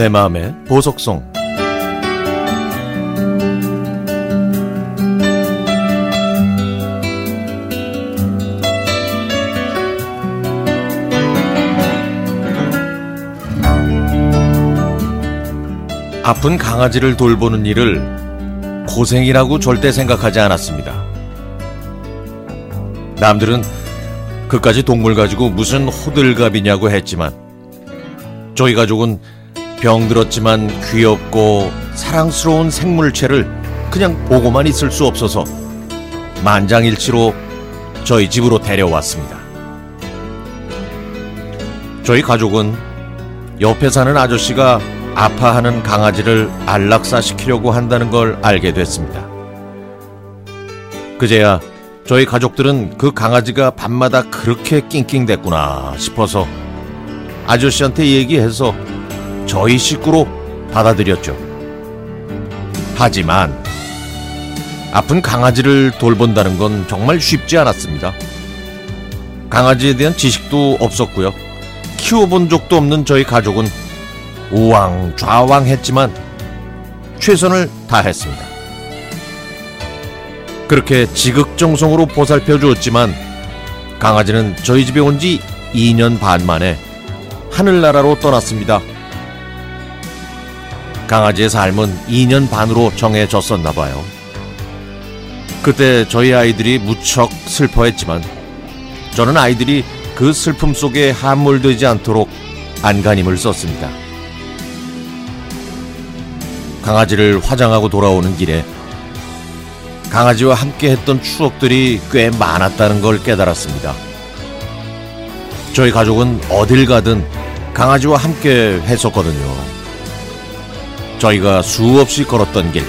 내 마음의 보석송 아픈 강아지를 돌보는 일을 고생이라고 절대 생각하지 않았습니다. 남들은 그까지 동물 가지고 무슨 호들갑이냐고 했지만 저희 가족은 병들었지만 귀엽고 사랑스러운 생물체를 그냥 보고만 있을 수 없어서 만장일치로 저희 집으로 데려왔습니다. 저희 가족은 옆에 사는 아저씨가 아파하는 강아지를 안락사시키려고 한다는 걸 알게 됐습니다. 그제야 저희 가족들은 그 강아지가 밤마다 그렇게 낑낑댔구나 싶어서 아저씨한테 얘기해서 저희 식구로 받아들였죠. 하지만 아픈 강아지를 돌본다는 건 정말 쉽지 않았습니다. 강아지에 대한 지식도 없었고요. 키워본 적도 없는 저희 가족은 우왕 좌왕했지만 최선을 다했습니다. 그렇게 지극정성으로 보살펴 주었지만 강아지는 저희 집에 온 지 2년 반 만에 하늘나라로 떠났습니다. 강아지의 삶은 2년 반으로 정해졌었나 봐요. 그때 저희 아이들이 무척 슬퍼했지만 저는 아이들이 그 슬픔 속에 함몰되지 않도록 안간힘을 썼습니다. 강아지를 화장하고 돌아오는 길에 강아지와 함께 했던 추억들이 꽤 많았다는 걸 깨달았습니다. 저희 가족은 어딜 가든 강아지와 함께 했었거든요. 저희가 수없이 걸었던 길,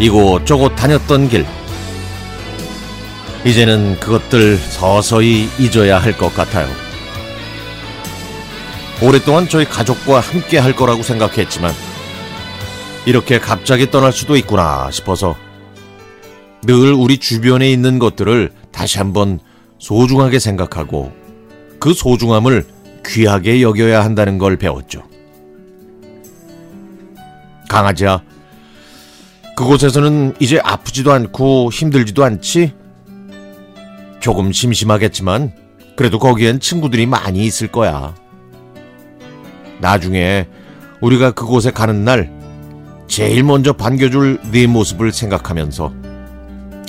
이곳저곳 다녔던 길, 이제는 그것들 서서히 잊어야 할 것 같아요. 오랫동안 저희 가족과 함께 할 거라고 생각했지만, 이렇게 갑자기 떠날 수도 있구나 싶어서 늘 우리 주변에 있는 것들을 다시 한번 소중하게 생각하고 그 소중함을 귀하게 여겨야 한다는 걸 배웠죠. 강아지야, 그곳에서는 이제 아프지도 않고 힘들지도 않지? 조금 심심하겠지만 그래도 거기엔 친구들이 많이 있을 거야. 나중에 우리가 그곳에 가는 날 제일 먼저 반겨줄 네 모습을 생각하면서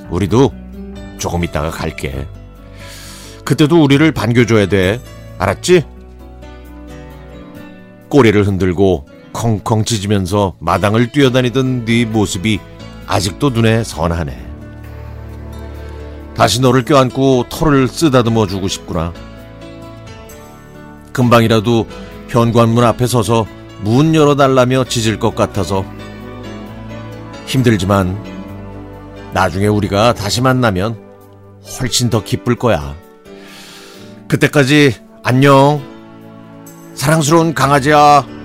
우리도 조금 있다가 갈게. 그때도 우리를 반겨줘야 돼. 알았지? 꼬리를 흔들고 컹컹 짖으면서 마당을 뛰어다니던 네 모습이 아직도 눈에 선하네. 다시 너를 껴안고 털을 쓰다듬어 주고 싶구나. 금방이라도 현관문 앞에 서서 문 열어달라며 짖을 것 같아서 힘들지만 나중에 우리가 다시 만나면 훨씬 더 기쁠 거야. 그때까지 안녕. 사랑스러운 강아지야.